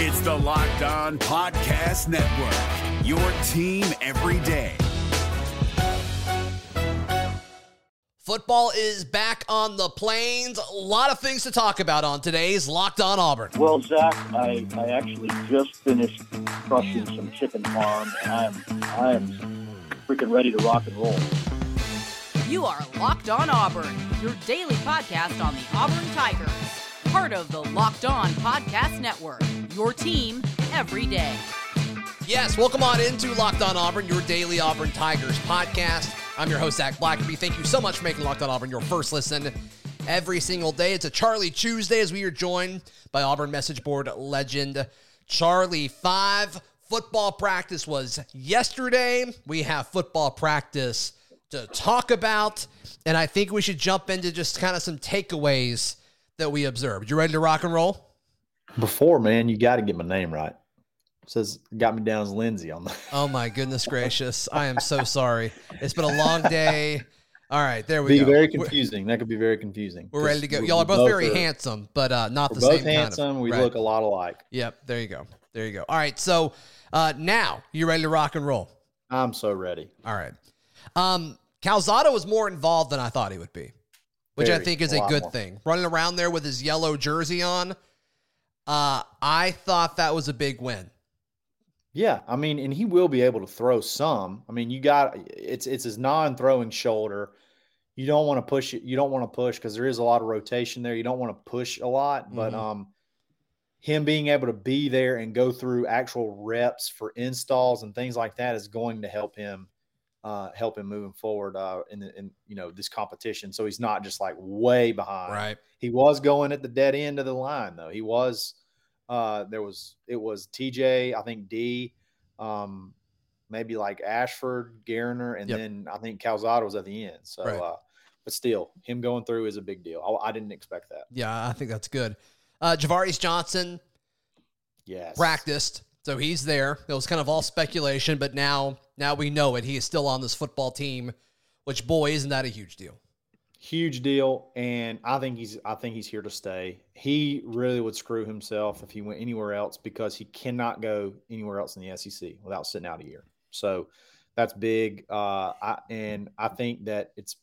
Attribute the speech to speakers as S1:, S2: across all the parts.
S1: It's the Locked On Podcast Network, your team every day.
S2: Football is back on the plains. A lot of things to talk about on today's Locked On Auburn.
S3: Well, Zac, I, I actually just finished crushing some chicken farm, and I'm I'm freaking ready to rock and roll.
S4: You are Locked On Auburn, your daily podcast on the Auburn Tigers. Part of the Locked On Podcast Network, your team every day.
S2: Yes, welcome on into Locked On Auburn, your daily Auburn Tigers podcast. I'm your host, Zac Blackerby. Thank you so much for making Locked On Auburn your first listen every single day. It's a Charlie Tuesday as we are joined by Auburn message board legend Charlie Five. Football practice was yesterday. We have football practice to talk about, and I think we should jump into just kind of some takeaways that we observed. You ready to rock and roll?
S5: Before, man, you got to get my name right. It says got me down as Lindsay on the.
S2: Oh my goodness gracious! I am so sorry. It's been a long day. All right, there we
S5: be
S2: go.
S5: very confusing. We're, that could be very confusing.
S2: We're ready to go. Y'all are both, both very are, handsome, but uh, not the
S5: both
S2: same
S5: handsome.
S2: Kind of,
S5: we
S2: right.
S5: look a lot alike.
S2: Yep. There you go. There you go. All right. So uh, now you ready to rock and roll?
S5: I'm so ready.
S2: All right. Um, Calzada was more involved than I thought he would be, which
S5: Very,
S2: I think is a, a good more. thing. Running around there with his yellow jersey on, uh, I thought that was a big win.
S5: Yeah, I mean, and he will be able to throw some. I mean, you got it's it's his non-throwing shoulder. You don't want to push it. You don't want to push because there is a lot of rotation there. You don't want to push a lot, mm-hmm. but um, him being able to be there and go through actual reps for installs and things like that is going to help him uh, help him moving forward uh, in, the, in you know this competition. So he's not just like way behind.
S2: Right.
S5: He was going at the dead end of the line though. He was. Uh, there was it was TJ, I think D, um, maybe like Ashford, Garner, and yep. then I think Calzada was at the end. So, right. uh, but still, him going through is a big deal. I, I didn't expect that.
S2: Yeah, I think that's good. Uh, Ja'Varrius Johnson,
S5: yes,
S2: practiced, so he's there. It was kind of all speculation, but now now we know it. He is still on this football team. Which boy, isn't that a huge deal?
S5: Huge deal, and I think he's I think he's here to stay. He really would screw himself if he went anywhere else because he cannot go anywhere else in the SEC without sitting out a year. So that's big. Uh, I, and I think that it's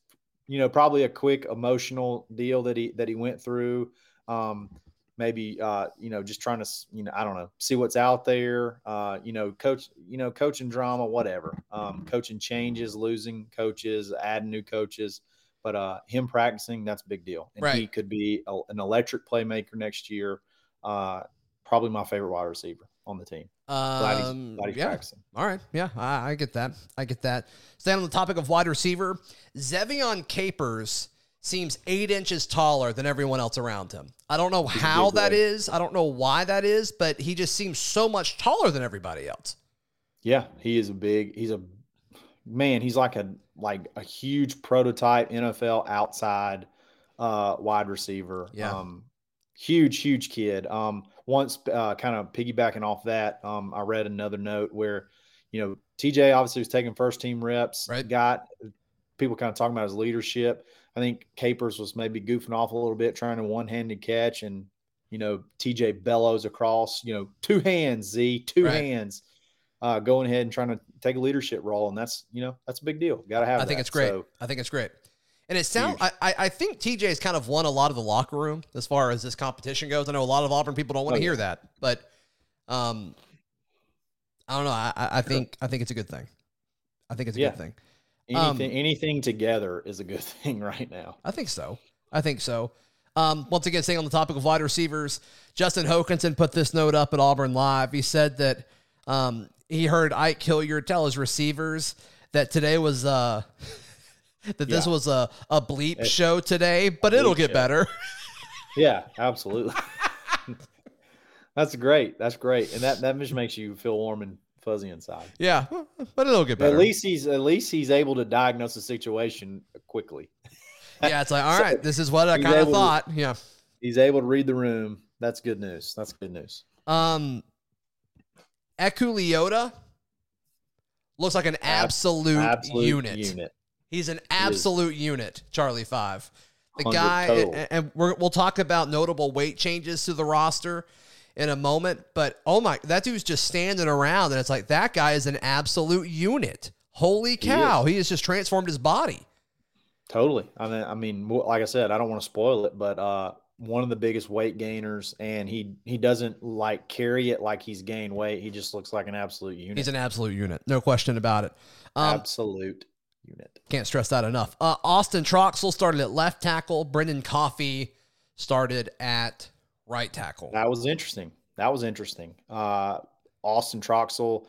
S5: you know probably a quick emotional deal that he that he went through. Um, maybe uh, you know just trying to you know I don't know see what's out there. Uh, you know, coach you know coaching drama, whatever. Um, coaching changes, losing coaches, adding new coaches. But uh, him practicing, that's a big deal. And
S2: right.
S5: he could be a, an electric playmaker next year. Uh, probably my favorite wide receiver on the team.
S2: Um,
S5: glad he's, glad he's
S2: yeah.
S5: practicing.
S2: All right. Yeah, I, I, get that. I get that. Staying on the topic of wide receiver, Ze'Vian Capers seems eight inches taller than everyone else around him. I don't know how that is. I don't know why that is, but he just seems so much taller than everybody else.
S5: Yeah, he is a big. He's a man. He's like a like a huge prototype NFL outside uh, wide receiver.
S2: Yeah.
S5: Um, huge, huge kid. Um, once uh, kind of piggybacking off that, um, I read another note where, you know, TJ obviously was taking first team reps.
S2: Right.
S5: Got people kind of talking about his leadership. I think Capers was maybe goofing off a little bit, trying a one handed catch, and you know, TJ bellows across, you know, two hands, Z, two
S2: Right.
S5: hands, uh, going ahead and trying to take a leadership role, and that's you know that's a big deal. Got to have.
S2: I think
S5: that.
S2: it's great.
S5: So,
S2: I think it's great. And it sounds, I, I think TJ's kind of won a lot of the locker room as far as this competition goes. I know a lot of Auburn people don't want to
S5: Oh,
S2: hear
S5: yeah.
S2: that, but um, I don't know. I, I I think I think it's a good thing. I think it's a
S5: Yeah.
S2: good thing.
S5: Anything
S2: Um,
S5: anything together is a good thing right now.
S2: I think so. I think so. Um, once again, staying on the topic of wide receivers, Justin Hokanson put this note up at Auburn Live. He said that um, he heard Ike Hilliard tell his receivers that today was uh, that this
S5: Yeah.
S2: was a, a bleep
S5: It-
S2: show today, but it'll get
S5: show.
S2: better.
S5: Yeah, absolutely. That's great. That's great, and that that just makes you feel warm and fuzzy inside.
S2: yeah, but it'll get better.
S5: at least he's at least he's able to diagnose the situation quickly.
S2: yeah, it's like all
S5: So,
S2: right, this is what I kind of
S5: able to-
S2: thought. Yeah.
S5: He's able to read the room. That's good news. That's good news.
S2: Um, Eku Leota looks like an
S5: Ab-
S2: absolute,
S5: Absolute
S2: unit.
S5: unit.
S2: He's an absolute unit, Charlie Five. The guy,
S5: total.
S2: and- and we're, we'll talk about notable weight changes to the roster in a moment. But oh my, that dude's just standing around, and it's like that guy is an absolute unit. Holy cow, he, has just transformed his body.
S5: Totally. I mean, I mean, like I said, I don't want to spoil it, but uh, one of the biggest weight gainers, and he he doesn't like carry it like he's gained weight. He just looks like an absolute unit.
S2: He's an absolute unit, no question about it.
S5: Um, absolute unit.
S2: Can't stress that enough. Uh, Austin Troxell started at left tackle. Brendan Coffey started at right tackle.
S5: That was interesting. That was interesting. Uh, Austin Troxell,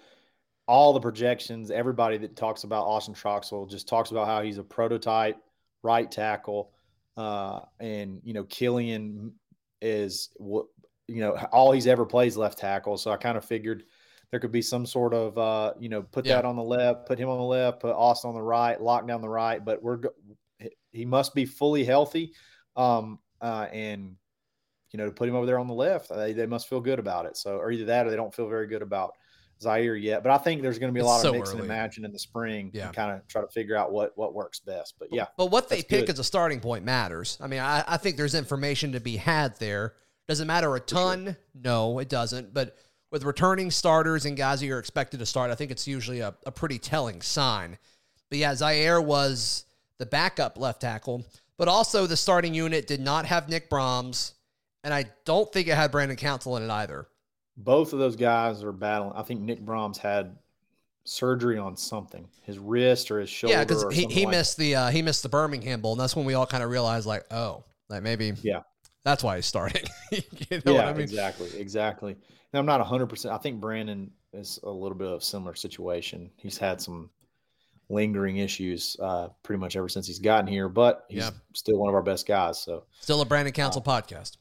S5: all the projections, everybody that talks about Austin Troxell just talks about how he's a prototype right tackle. Uh, and you know, Kilian is what you know all he's ever plays left tackle. So I kind of figured there could be some sort of uh, you know put yeah. that on the left, put him on the left, put Austin on the right, lock down the right. But we're he must be fully healthy, um, uh, and you know to put him over there on the left, they, they must feel good about it. So or either that or they don't feel very good about Zaire yet. But I think there's going to be a lot it's of so mixing and matching in the spring yeah. and kind of try to figure out what what works best. But yeah,
S2: but what they pick good. as a starting point matters. I mean, I, I think there's information to be had there. Does it matter a ton? Sure. No, it doesn't. But with returning starters and guys that you're expected to start, I think it's usually a, a pretty telling sign. But yeah, Zaire was the backup left tackle, but also the starting unit did not have Nick Brahms, and I don't think it had Brandon Council in it either
S5: both of those guys are battling. I think Nick Brahms had surgery on something, his wrist or his shoulder.
S2: Yeah, because he, he like missed that. the uh, he missed the Birmingham Bowl, and that's when we all kind of realized like, oh, like maybe
S5: yeah,
S2: that's why he's starting.
S5: you know yeah, I mean? exactly, exactly. And I'm not 100. percent I think Brandon is a little bit of a similar situation. He's had some lingering issues uh, pretty much ever since he's gotten here, but he's yeah. still one of our best guys. So
S2: still a Brandon Council uh, podcast.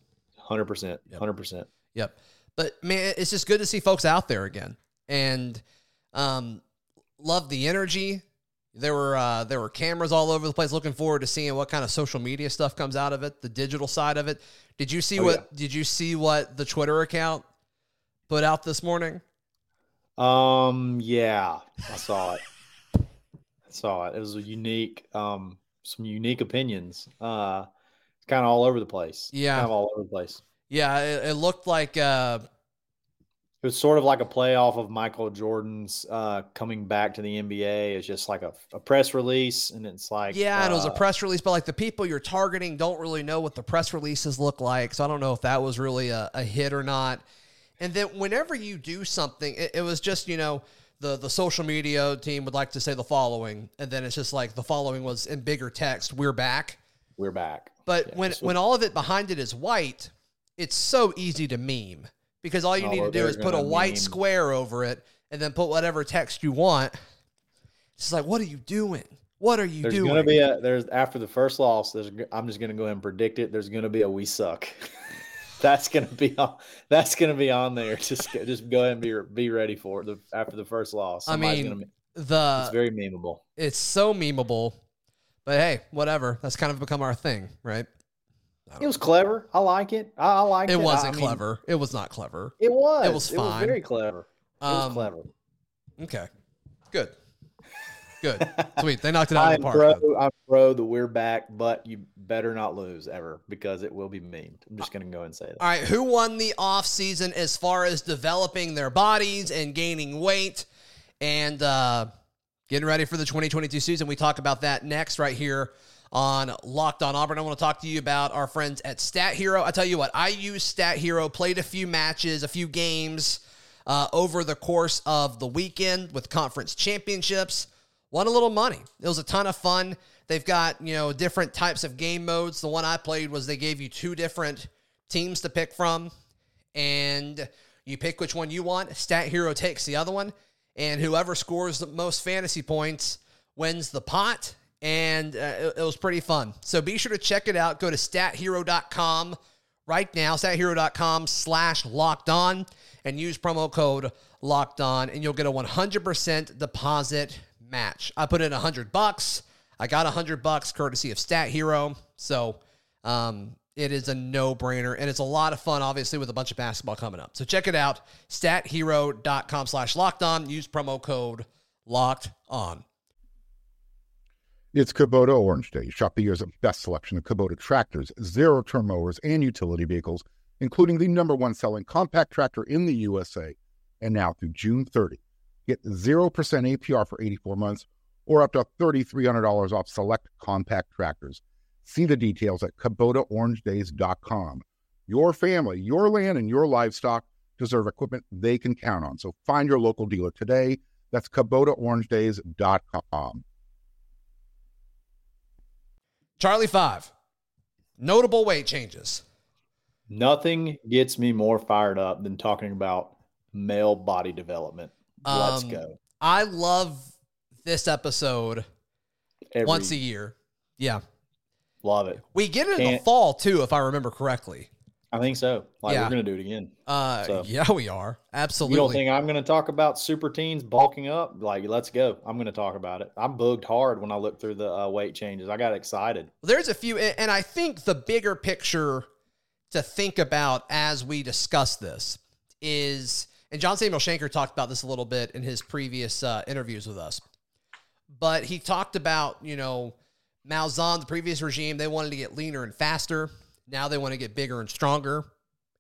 S5: Hundred percent, hundred percent.
S2: Yep. But man, it's just good to see folks out there again, and um, love the energy. There were uh, there were cameras all over the place. Looking forward to seeing what kind of social media stuff comes out of it, the digital side of it. Did you see oh, what? Yeah. Did you see what the Twitter account put out this morning?
S5: Um, yeah, I saw it. I saw it. It was a unique, um, some unique opinions. Uh, kind of all over the place.
S2: Yeah,
S5: kind of all over the place.
S2: Yeah, it, it looked like uh,
S5: it was sort of like a playoff of Michael Jordan's uh, coming back to the NBA. It's just like a, a, press release, and it's like
S2: yeah,
S5: uh,
S2: it was a uh, press release, but like the people you're targeting don't really know what the press releases look like, so I don't know if that was really a, a hit or not. And then whenever you do something, it, it was just you know the the social media team would like to say the following, and then it's just like the following was in bigger text. We're back.
S5: We're back.
S2: But yeah, when when all of it behind it is white, it's so easy to meme because all you oh, need to do is put a white meme. square over it and then put whatever text you want. It's like, what are you doing? What are you
S5: there's
S2: doing?
S5: There's gonna be a there's after the first loss. There's I'm just gonna go ahead and predict it. There's gonna be a we suck. that's gonna be on. That's gonna be on there. Just just go ahead and be be ready for it. The, after the first loss.
S2: I mean, gonna, the
S5: it's very memeable.
S2: It's so memeable, but hey, whatever. That's kind of become our thing, right?
S5: It was clever. I like it. I, I like it.
S2: It wasn't I clever. Mean, it was not clever.
S5: It was.
S2: It was fine. It was
S5: very clever. It um, was clever.
S2: Okay. Good. Good. Sweet. They knocked it out of the park.
S5: Pro, I'm pro the we're back, but you better not lose ever because it will be mean. I'm just going to go and say that.
S2: All right. Who won the off season as far as developing their bodies and gaining weight and uh, getting ready for the 2022 season? We talk about that next right here on Locked On Auburn. I want to talk to you about our friends at Stat Hero. I tell you what, I use Stat Hero, played a few matches, a few games uh, over the course of the weekend with conference championships. Won a little money. It was a ton of fun. They've got, you know, different types of game modes. The one I played was they gave you two different teams to pick from, and you pick which one you want. Stat Hero takes the other one, and whoever scores the most fantasy points wins the pot and uh, it, it, was pretty fun. So be sure to check it out. Go to stathero.com right now, stathero.com slash locked on, and use promo code locked on, and you'll get a 100% deposit match. I put in 100 bucks. I got 100 bucks courtesy of Stat Hero. So um, it is a no brainer, and it's a lot of fun, obviously, with a bunch of basketball coming up. So check it out, stathero.com slash locked on. Use promo code locked on.
S6: It's Kubota Orange Day. Shop the year's best selection of Kubota tractors, zero turn mowers, and utility vehicles including the number one selling compact tractor in the USA. And now through June 30, get 0% APR for 84 months or up to $3,300 off select compact tractors. See the details at KubotaOrangeDays.com. Your family, your land, and your livestock deserve equipment they can count on. So find your local dealer today. That's KubotaOrangeDays.com.
S2: Charlie Five, notable weight changes.
S5: Nothing gets me more fired up than talking about male body development. Let's
S2: Um,
S5: go.
S2: I love this episode
S5: Every,
S2: once a year. Yeah.
S5: Love it.
S2: We get it in the
S5: Can't-
S2: fall too, if I remember correctly.
S5: I think so. Like
S2: Yeah.
S5: we're gonna do it again.
S2: Uh,
S5: So-
S2: yeah, we are absolutely.
S5: You don't think I'm gonna talk about super teens bulking up? Like, let's go. I'm gonna talk about it. I'm bugged hard when I look through the uh, weight changes. I got excited.
S2: There's a few, and and I think the bigger picture to think about as we discuss this is, and John Samuel Shenker talked about this a little bit in his previous uh, interviews with us, but he talked about, you know, Mao Zedong, the previous regime, they wanted to get leaner and faster. Now they want to get bigger and stronger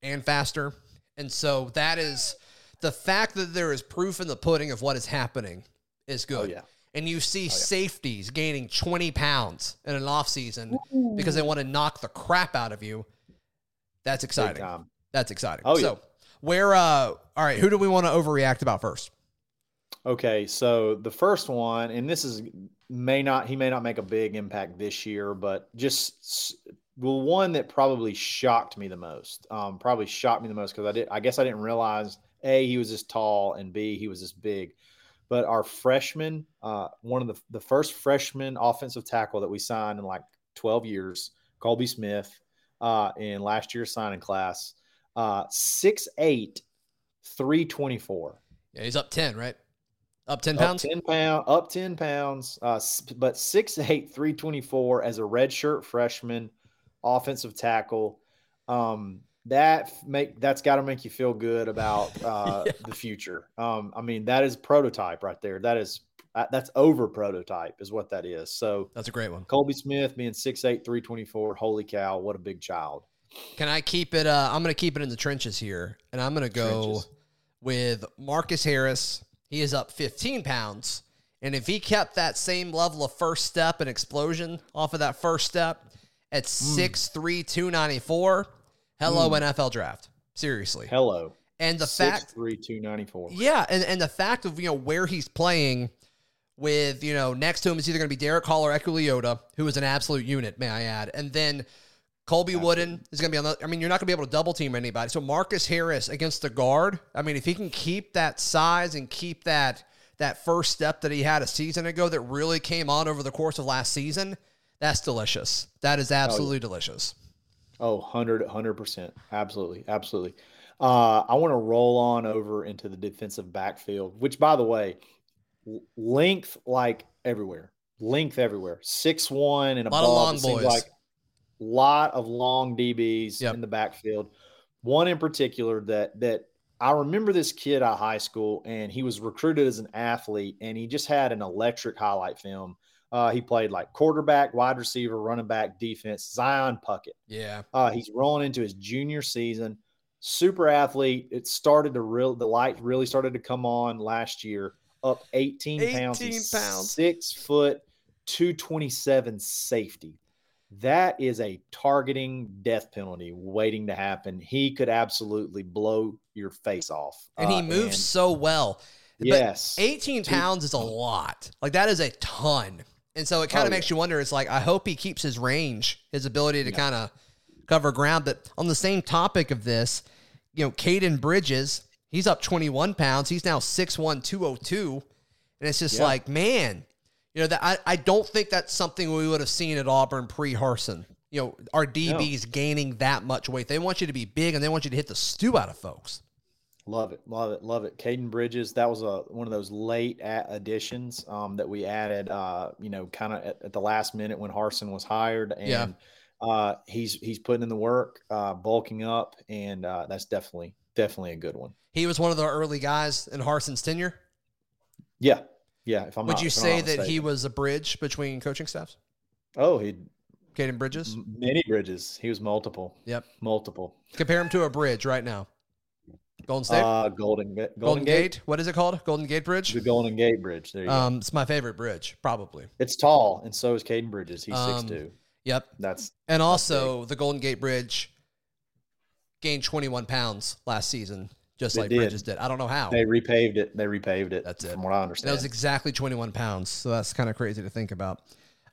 S2: and faster. And so that is the fact that there is proof in the pudding of what is happening is good.
S5: Oh, yeah.
S2: And you see safeties gaining 20 pounds in an offseason because they want to knock the crap out of you. That's exciting. That's exciting.
S5: Oh,
S2: so, where, uh, all right, who do we want to overreact about first?
S5: Okay, so the first one, and this is may not he may not make a big impact this year, but just well, one that probably shocked me the most. Um, probably shocked me the most because I did. I guess I didn't realize a he was this tall and b he was this big. But our freshman, uh, one of the the first freshman offensive tackle that we signed in like twelve years, Colby Smith, uh, in last year's signing class, uh, six eight, three twenty four.
S2: Yeah, he's up 10, right? Up 10
S5: Up
S2: pounds?
S5: 10 pound, up 10 pounds, uh, but 6'8, 324 as a redshirt freshman, offensive tackle. Um, that make that's got to make you feel good about uh,
S2: Yeah.
S5: the future. Um, I mean, that is prototype right there. That is uh, that's over prototype is what that is. So
S2: That's a great one.
S5: Colby Smith being 6'8, 324, holy cow, what a big child.
S2: Can I keep it? Uh, I'm going to keep it in the trenches here, and I'm going to go
S5: Trenches.
S2: with Marcus Harris. He is up 15 pounds, and if he kept that same level of first step and explosion off of that first step at
S5: hmm.
S2: six three two ninety four, 6'3", 294, hello hmm. NFL draft. Seriously,
S5: Hello.
S2: and the fact
S5: 6'3, 294.
S2: yeah, and, and the fact of you know where he's playing with you know next to him is either going to be Derick Hall or Eku Leota, who is an absolute unit, may I add, and then Colby Wooden is going to be on the. I mean, you're not going to be able to double team anybody. So Marcus Harris against the guard. I mean, if he can keep that size and keep that that first step that he had a season ago that really came on over the course of last season, that's delicious. That is absolutely delicious.
S5: Oh, 100, 100%. Absolutely. Absolutely. Uh, I want to roll on over into the defensive backfield, which, by the way, length like everywhere. Length everywhere. Six one and
S2: Lot
S5: above.
S2: of long
S5: it seems
S2: boys.
S5: Like lot of long DBs
S2: Yep.
S5: in the backfield. One in particular that that I remember this kid at high school, and he was recruited as an athlete, and he just had an electric highlight film. Uh, he played like quarterback, wide receiver, running back, defense. Zion Puckett.
S2: Yeah,
S5: Uh, he's rolling into his junior season. Super athlete. It started to real the light really started to come on last year. Up 18, pounds.
S2: 18
S5: He's
S2: pounds.
S5: Six foot, 227 safety. That is a targeting death penalty waiting to happen. He could absolutely blow your face off.
S2: and he
S5: Uh,
S2: moves
S5: and
S2: so well. But
S5: yes.
S2: 18 pounds is a lot. Like that is a ton. And so it kind
S5: Oh,
S2: of makes you wonder. It's like I hope he keeps his range, his ability to kind of cover ground. But on the same topic of this, you know, Caden Bridges, he's up 21 pounds. He's now 6'1", 202. And it's just
S5: Yeah.
S2: like, man, you know, that I, I don't think that's something we would have seen at Auburn pre Harsin. You know, our DBs gaining that much weight. They want you to be big and they want you to hit the stew out of folks.
S5: Love it, love it, love it. Caden Bridges, that was a one of those late additions um, that we added. Uh, you know, kind of at, at the last minute when Harsin was hired, and
S2: Yeah.
S5: uh, he's he's putting in the work, uh, bulking up, and uh, that's definitely definitely a good one.
S2: He was one of the early guys in Harsin's tenure.
S5: Yeah, yeah. If I'm
S2: Would
S5: not-
S2: you say that he was a bridge between coaching staffs?
S5: Oh, he
S2: Caden Bridges.
S5: Many bridges. He was multiple.
S2: Yep.
S5: Multiple.
S2: Compare him to a bridge right now. Golden State.
S5: Uh, Golden, Golden,
S2: Golden
S5: Gate.
S2: Gate. What is it called? Golden Gate Bridge.
S5: The Golden Gate Bridge. There you go.
S2: Um, it's my favorite bridge, probably.
S5: It's tall, and so is Caden Bridges. He's
S2: Um,
S5: six two.
S2: Yep.
S5: That's
S2: And also, the Golden Gate Bridge gained 21 pounds last season, just like
S5: did.
S2: Bridges did. I don't know how.
S5: they repaved it. They repaved it.
S2: That's it.
S5: From what I understand.
S2: that was exactly 21 pounds. So that's kind of crazy to think about.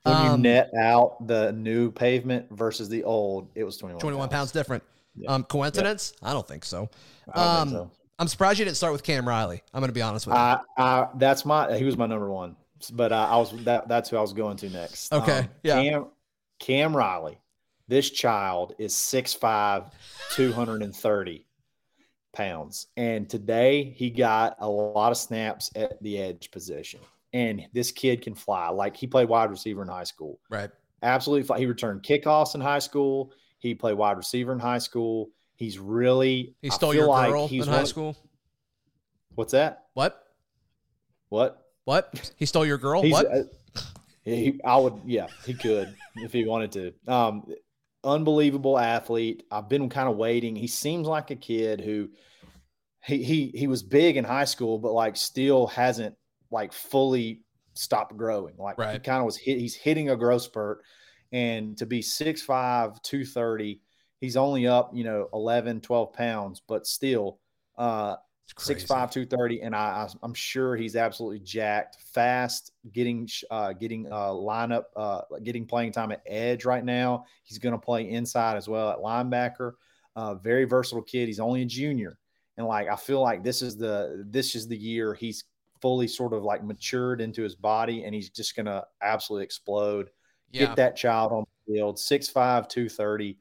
S5: when you
S2: Um,
S5: net out the new pavement versus the old, it was 21,
S2: 21 pounds different.
S5: Yeah.
S2: Um, coincidence? I don't think so.
S5: I
S2: um,
S5: think so.
S2: I'm surprised you didn't start with Cam Riley. I'm going to be honest with you.
S5: I, I, that's my. He was my number one, but uh, I was that. That's who I was going to next.
S2: Okay, yeah.
S5: Cam, Cam Riley. This child is 6'5", 230 pounds, and today he got a lot of snaps at the edge position. And this kid can fly. Like he played wide receiver in high school.
S2: right.
S5: absolutely fine. He returned kickoffs in high school. He played wide receiver in high school. He's really
S2: He stole your
S5: like
S2: girl
S5: he's
S2: in high school.
S5: What's that?
S2: What?
S5: What?
S2: What? He stole your girl?
S5: He's,
S2: what?
S5: uh, he, I would, yeah, he could if he wanted to. Um, unbelievable athlete. I've been kind of waiting. He seems like a kid who he he he was big in high school, but like still hasn't like fully stopped growing. Like he kind of was hit. He's hitting a growth spurt, and to be 6'5", 230, he's only up you know 11, 12 pounds, but still. Uh. Six five two thirty, and I, I I'm sure he's absolutely jacked, fast, getting uh, getting uh, lineup, uh, getting playing time at edge right now. He's going to play inside as well at linebacker. Uh, very versatile kid. He's only a junior, and like I feel like this is the this is the year he's fully sort of like matured into his body, and he's just going to absolutely explode.
S2: Yeah.
S5: Get that child on the field, 6'5", 230.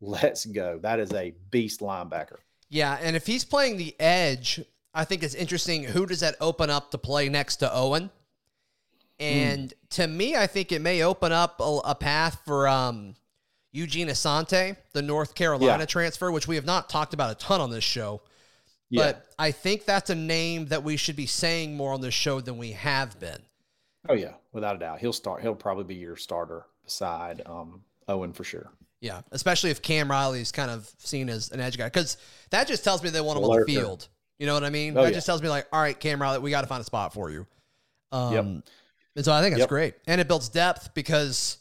S5: Let's go. That is a beast linebacker.
S2: Yeah, and if he's playing the edge, I think it's interesting. Who does that open up to play next to Owen? And to me, I think it may open up a, a path for um, Eugene Asante, the North Carolina
S5: Yeah.
S2: transfer, which we have not talked about a ton on this show. But I think that's a name that we should be saying more on this show than we have been.
S5: Oh yeah, without a doubt, he'll start. He'll probably be your starter beside um, Owen for sure.
S2: Yeah, especially if Cam Riley is kind of seen as an edge guy, because that just tells me they want him on the field. You know what I mean?
S5: Oh,
S2: that
S5: yeah.
S2: just tells me like, all right, Cam Riley, we got to find a spot for you. Um,
S5: Yep.
S2: And so I think that's
S5: Yep.
S2: great, and it builds depth because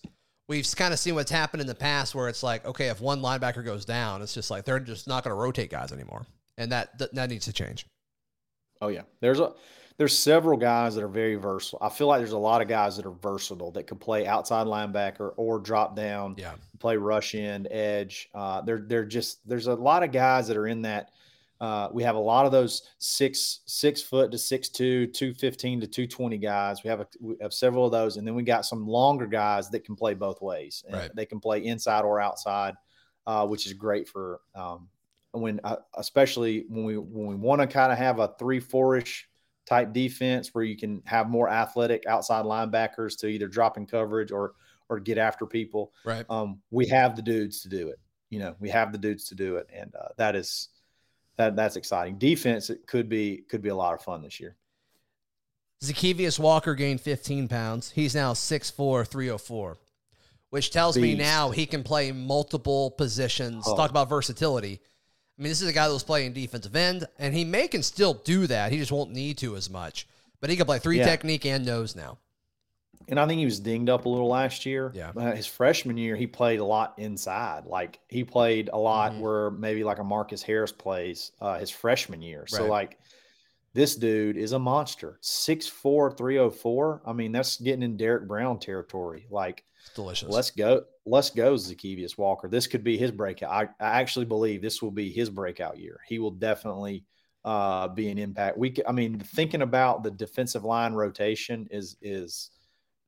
S2: we've kind of seen what's happened in the past, where it's like, okay, if one linebacker goes down, it's just like they're just not going to rotate guys anymore, and that, that needs to change.
S5: Oh yeah, there's a there's several guys that are very versatile. I feel like there's a lot of guys that are versatile that could play outside linebacker or drop down,
S2: Yeah,
S5: play rush in, edge. Uh, they're they're just there's a lot of guys that are in that. Uh, we have a lot of those six six foot to six two, two fifteen to two twenty guys. We have a, we have several of those, and then we got some longer guys that can play both ways. And
S2: Right.
S5: They can play inside or outside, uh, which is great for um, when uh, especially when we when we want to kind of have a three four ish type defense where you can have more athletic outside linebackers to either drop in coverage or or get after people
S2: right.
S5: um, we have the dudes to do it. You know, we have the dudes to do it, and uh, that is that that's exciting. Defense it could be could be a lot of fun this year.
S2: Zykeivous Walker gained 15 pounds. He's now 6'4", 304, which tells me now he can play multiple positions.
S5: Oh.
S2: Talk about versatility. I mean, this is a guy that was playing defensive end, and he may can still do that. He just won't need to as much. But he can play three
S5: Yeah.
S2: technique and nose now.
S5: And I think he was dinged up a little last year.
S2: Yeah.
S5: Uh, his freshman year, he played a lot inside. Like he played a lot
S2: Mhm.
S5: where maybe like a Marcus Harris plays uh, his freshman year. So
S2: Right.
S5: like this dude is a monster. 6'4", 304. I mean, that's getting in Derrick Brown territory. Like
S2: It's delicious.
S5: Let's go. Let's go, Zykeivous Walker. This could be his breakout. I, I actually believe this will be his breakout year. He will definitely uh, be an impact. We, I mean, thinking about the defensive line rotation is is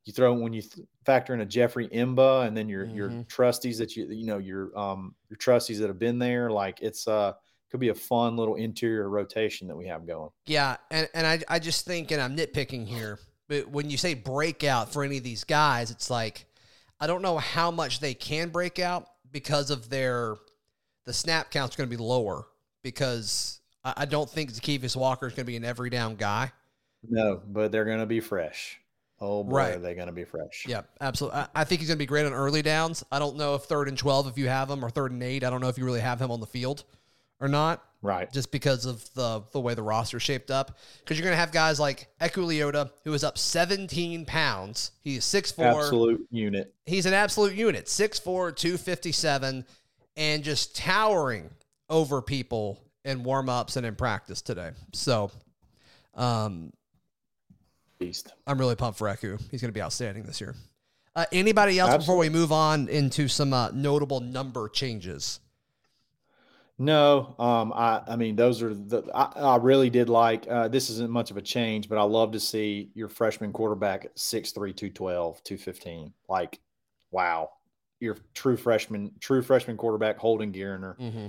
S5: you throw when you th- factor in a Jeffrey M'ba and then your your
S2: Mhm.
S5: trustees that you you know your um your trustees that have been there. Like it's uh could be a fun little interior rotation that we have going.
S2: Yeah, and, and I, I just think, and I'm nitpicking here, but when you say breakout for any of these guys, it's like I don't know how much they can break out because of their the snap count's going to be lower because I, I don't think Zykeivous Walker is going to be an every down guy.
S5: No, but they're going to be fresh. oh boy,
S2: Right.
S5: are they going to be fresh?
S2: Yeah, absolutely. I, I think he's going to be great on early downs. I don't know if third and 12, if you have him, or third and eight. I don't know if you really have him on the field or not,
S5: Right.
S2: just because of the, the way the roster shaped up. Because you're going to have guys like Eku Leota, who is up 17 pounds. He's 6'4.
S5: Absolute unit.
S2: He's an absolute unit, 6'4, 257, and just towering over people in warm ups and in practice today. So, um,
S5: Beast.
S2: I'm really pumped for Eku. He's going to be outstanding this year. Uh, anybody else before we move on into some uh, notable number changes?
S5: No, um, I, I mean, those are the, I, I really did like, uh, this isn't much of a change, but I love to see your freshman quarterback at 6'3, 212, 215. Like, wow. Your true freshman, true freshman quarterback, Holden Geriner,
S2: Mm-hmm.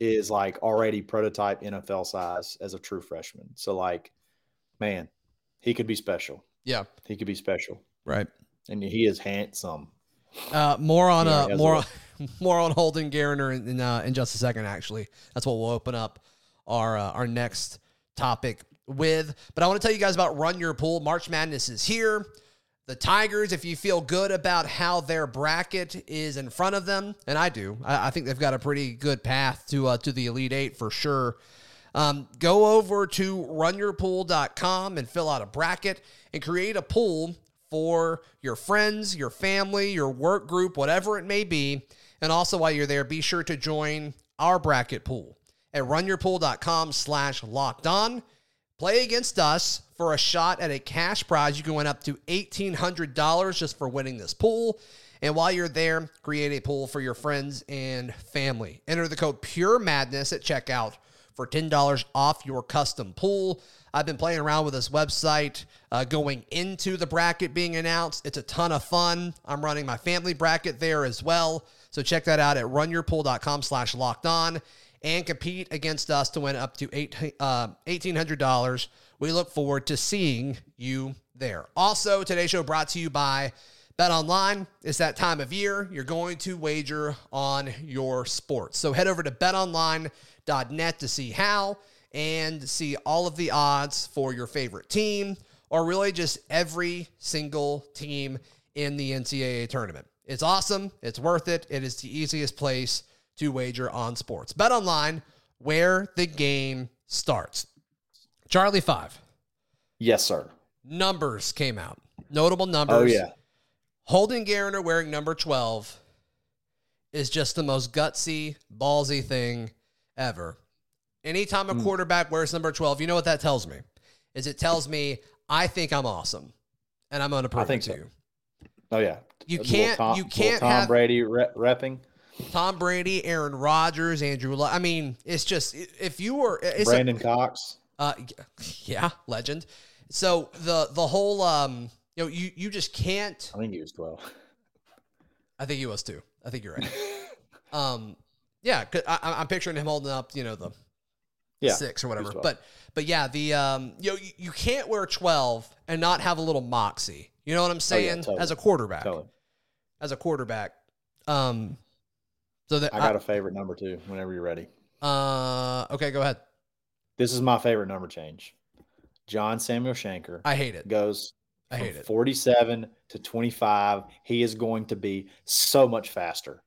S5: is like already prototype NFL size as a true freshman. So, like, man, he could be special.
S2: Yeah,
S5: He could be special.
S2: right.
S5: And he is handsome.
S2: Uh, more on more
S5: a-
S2: on, more on Holden Geriner in in, uh, in just a second. Actually, that's what we'll open up our uh, our next topic with. But I want to tell you guys about Run Your Pool. March Madness is here. The Tigers, if you feel good about how their bracket is in front of them, and I do, I, I think they've got a pretty good path to uh, to the Elite Eight for sure. Um, go over to runyourpool.com and fill out a bracket and create a pool for your friends, your family, your work group, whatever it may be. And also while you're there, be sure to join our bracket pool at runyourpool.com slash locked on. Play against us for a shot at a cash prize. You can win up to $1,800 just for winning this pool. And while you're there, create a pool for your friends and family. Enter the code Pure Madness at checkout for $10 off your custom pool. I've been playing around with this website uh, going into the bracket being announced. It's a ton of fun. I'm running my family bracket there as well. So check that out at runyourpool.com slash locked on and compete against us to win up to eight, uh, $1,800. We look forward to seeing you there. Also, today's show brought to you by Bet Online. It's that time of year. You're going to wager on your sports. So head over to betonline.net to see how and see all of the odds for your favorite team or really just every single team in the NCAA tournament. It's awesome. It's worth it. It is the easiest place to wager on sports. Bet online, where the game starts. Charlie Five
S5: Yes, sir.
S2: numbers came out. Notable numbers.
S5: Oh, yeah.
S2: Holden Geriner wearing number 12 is just the most gutsy, ballsy thing ever. Anytime
S5: Hmm.
S2: a quarterback wears number 12, you know what that tells me? Is it tells me I think I'm awesome and I'm going to prove it to
S5: so.
S2: you.
S5: Oh, yeah.
S2: You can't-
S5: Tom,
S2: you can't
S5: Tom
S2: have-
S5: Brady re- repping.
S2: Tom Brady, Aaron Rodgers, Andrew. Lu- I mean, it's just if you were it's a-
S5: Brandon Cox.
S2: Uh, yeah, legend. So the the whole um, you know, you you just can't.
S5: I think he was 12.
S2: I think he was too. I think you're right. um, yeah, 'cause I, I'm picturing him holding up, you know, the
S5: Yeah.
S2: six or whatever. But but yeah, the um, you know, you, you can't wear 12 and not have a little moxie. You know what I'm saying?
S5: Oh, totally.
S2: As a quarterback,
S5: Totally.
S2: as a quarterback. Um, so that
S5: I got a favorite number too, whenever you're ready.
S2: uh, okay, go ahead.
S5: This is my favorite number change. John Samuel Shenker
S2: I hate it.
S5: goes
S2: I hate it.
S5: 47 to 25. He is going to be so much faster.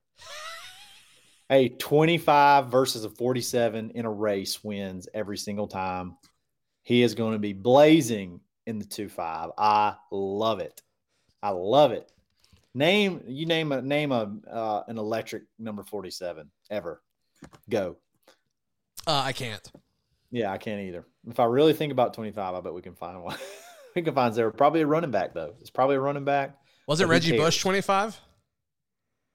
S5: a 25 versus a 47 in a race wins every single time. He is going to be blazing in the 2-5. I love it. I love it. Name you name a name a uh, an electric number 47 ever. Go.
S2: Uh, I can't.
S5: Yeah, I can't either. If I really think about 25, I bet we can find one. we can find zero. Probably a running back, though. It's probably a running back.
S2: Was it Reggie? Bush 25?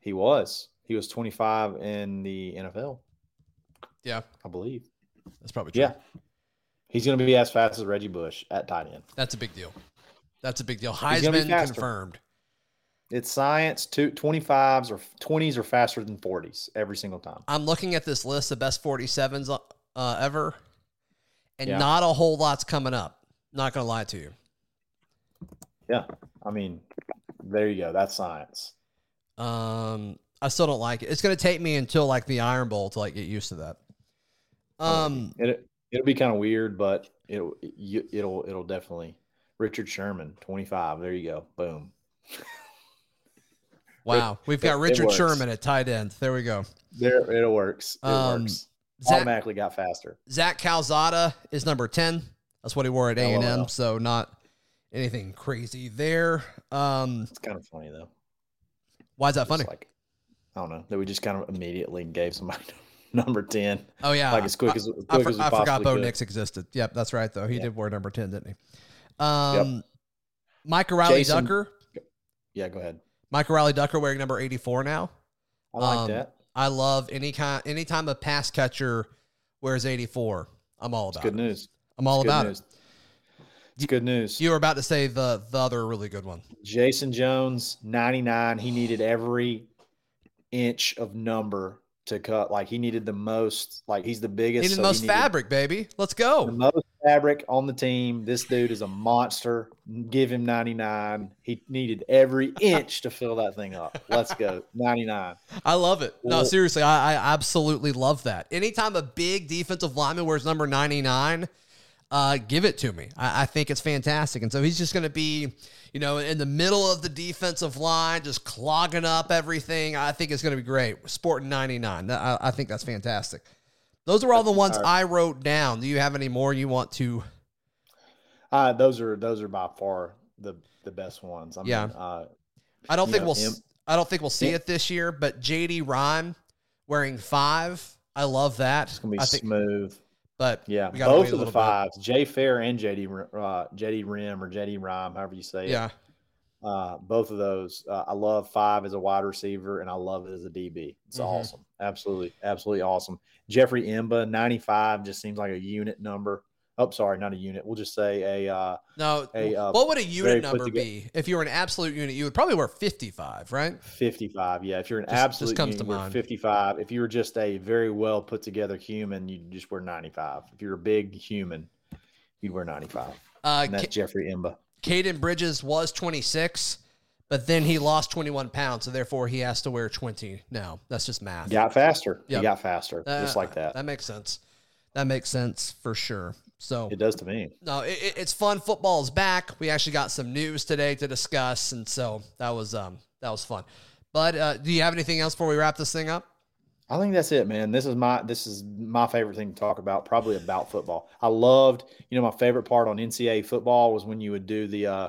S5: He was. He was 25 in the NFL,
S2: Yeah,
S5: I believe.
S2: that's probably true.
S5: Yeah. He's going to be as fast as Reggie Bush at tight end.
S2: That's a big deal. That's a big deal. Heisman confirmed.
S5: It's science. Two, 25s or 20s are faster than 40s every single time.
S2: I'm looking at this list of best 47s uh, ever, and
S5: Yeah.
S2: not a whole lot's coming up. Not gonna lie to you.
S5: Yeah. I mean, there you go. That's science.
S2: Um, I still don't like it. It's gonna take me until like the Iron Bowl to like get used to that. Um,
S5: It, it'll be kind of weird, but it'll, you, it'll, it'll definitely Richard Sherman, 25. There you go. Boom.
S2: Wow, we've got
S5: it
S2: Richard
S5: works.
S2: Sherman at tight end. There we go.
S5: There, it works. It
S2: Um,
S5: works.
S2: Zach,
S5: Automatically got faster.
S2: Zach Calzada is number ten. That's what he wore at A and M. So not anything crazy there. Um,
S5: It's kind of funny though.
S2: why is that
S5: Just
S2: funny?
S5: Like, I don't know that we just kind of immediately gave somebody number 10.
S2: oh yeah,
S5: like as quick as- as
S2: I,
S5: quick
S2: for-
S5: as
S2: I forgot Bo
S5: could.
S2: Nix existed. Yep, that's right though. He
S5: Yeah.
S2: did wear number ten, didn't he? Um, Micah Riley
S5: Jason-
S2: Ducker.
S5: Yeah, go ahead.
S2: Mike Riley Ducker wearing number eighty four now.
S5: I like
S2: Um,
S5: that.
S2: I love any kind anytime a pass catcher wears 84. I'm all
S5: It's
S2: about
S5: good
S2: it.
S5: news.
S2: I'm all
S5: It's
S2: about it.
S5: It's good news.
S2: You were about to say the the other really good one.
S5: Jayson Jones, 99. He needed every inch of number to cut. Like he needed the most, like he's the biggest.
S2: Needed
S5: so
S2: the
S5: he
S2: most
S5: needed
S2: fabric, baby. Let's
S5: The
S2: go.
S5: most fabric on the team. This dude is a monster. Give him 99. He needed every inch to fill that thing up. Let's go. 99.
S2: I love it. No, seriously, I, I absolutely love that. Anytime a big defensive lineman wears number 99, uh, give it to me. I, I think it's fantastic. And so he's just going to be, you know, in the middle of the defensive line, just clogging up everything. I think it's going to be great. Sporting 99. I, I think that's fantastic. Those are all the ones
S5: All right.
S2: I wrote down. Do you have any more you want to?
S5: Uh, those are those are by far the the best ones. I
S2: Yeah.
S5: uh,
S2: I don't think
S5: know,
S2: we'll.
S5: him-
S2: I don't think we'll see
S5: him-
S2: it this year. But JD Rhyme wearing five. I love that.
S5: it's gonna be
S2: I think,
S5: smooth.
S2: But
S5: Yeah, both of the
S2: little bit.
S5: fives, Jay Fair and JD uh, JD Rim or JD Rhyme, however you say it.
S2: Yeah,
S5: Uh, both of those. Uh, I love five as a wide receiver, and I love it as a DB. It's
S2: Mhm.
S5: awesome. Absolutely, absolutely awesome. Jeffrey M'ba, ninety five, just seems like a unit number. Oh, sorry, not a unit. We'll just say a. Uh,
S2: no.
S5: A, uh,
S2: what would a unit number be if you were an absolute unit? You would probably wear fifty-five, right?
S5: 55 yeah if you're an
S2: Just- just
S5: absolute
S2: comes
S5: unit,
S2: to
S5: you
S2: mind.
S5: 55 if you were just a very well put together human you'd just wear 95 if you're a big human you'd wear 95
S2: Uh,
S5: and that's
S2: Ca-
S5: jeffrey m'ba
S2: Caden Bridges was twenty-six, but then he lost twenty-one pounds, so therefore he has to wear twenty now. That's just math.
S5: got faster
S2: Yep.
S5: he got faster
S2: Uh,
S5: just like that
S2: That makes sense. That makes sense for sure. So
S5: it does to me
S2: no, it, it- it's fun. Football is back. We actually got some news today to discuss, and so that was um that was fun. But uh, do you have anything else before we wrap this thing up?
S5: I think that's it, man. This is my this is my favorite thing to talk about, probably about football. I loved, you know, my favorite part on NCAA football was when you would do the uh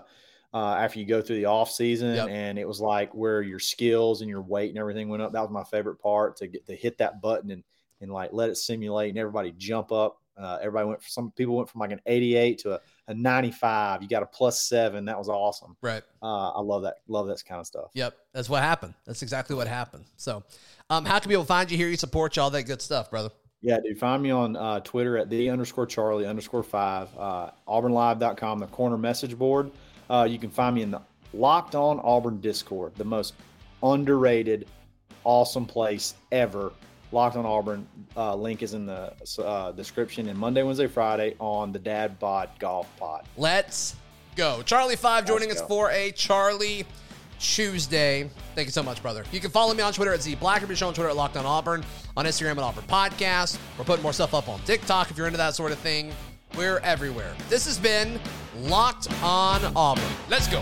S5: uh after you go through the off season
S2: Yep.
S5: and it was like where your skills and your weight and everything went up. That was my favorite part to get to hit that button and and like let it simulate and everybody jump up. Uh, everybody went for some people went from like an 88 to a, a 95. You got a plus seven. That was awesome.
S2: Right.
S5: Uh, I love that. Love that kind of stuff.
S2: Yep, that's what happened. That's exactly what happened. So, um, how can people find you, hear you, support you, all that good stuff, brother?
S5: Yeah, dude. Find me on uh, Twitter at the underscore Charlie underscore five, uh, auburnlive.com, the corner message board. Uh, you can find me in the Locked On Auburn Discord, the most underrated, awesome place ever. Locked on Auburn. Uh, link is in the uh, description. And Monday, Wednesday, Friday on the Dad Bod Golf Pod.
S2: Let's go. Charlie Five joining us for a Charlie Tuesday. Thank you so much, brother. You can follow me on Twitter at Z Blackerby Show on Twitter at Locked On Auburn, on Instagram at Auburn Podcast. We're putting more stuff up on TikTok if you're into that sort of thing. We're everywhere. This has been Locked On Auburn. Let's go.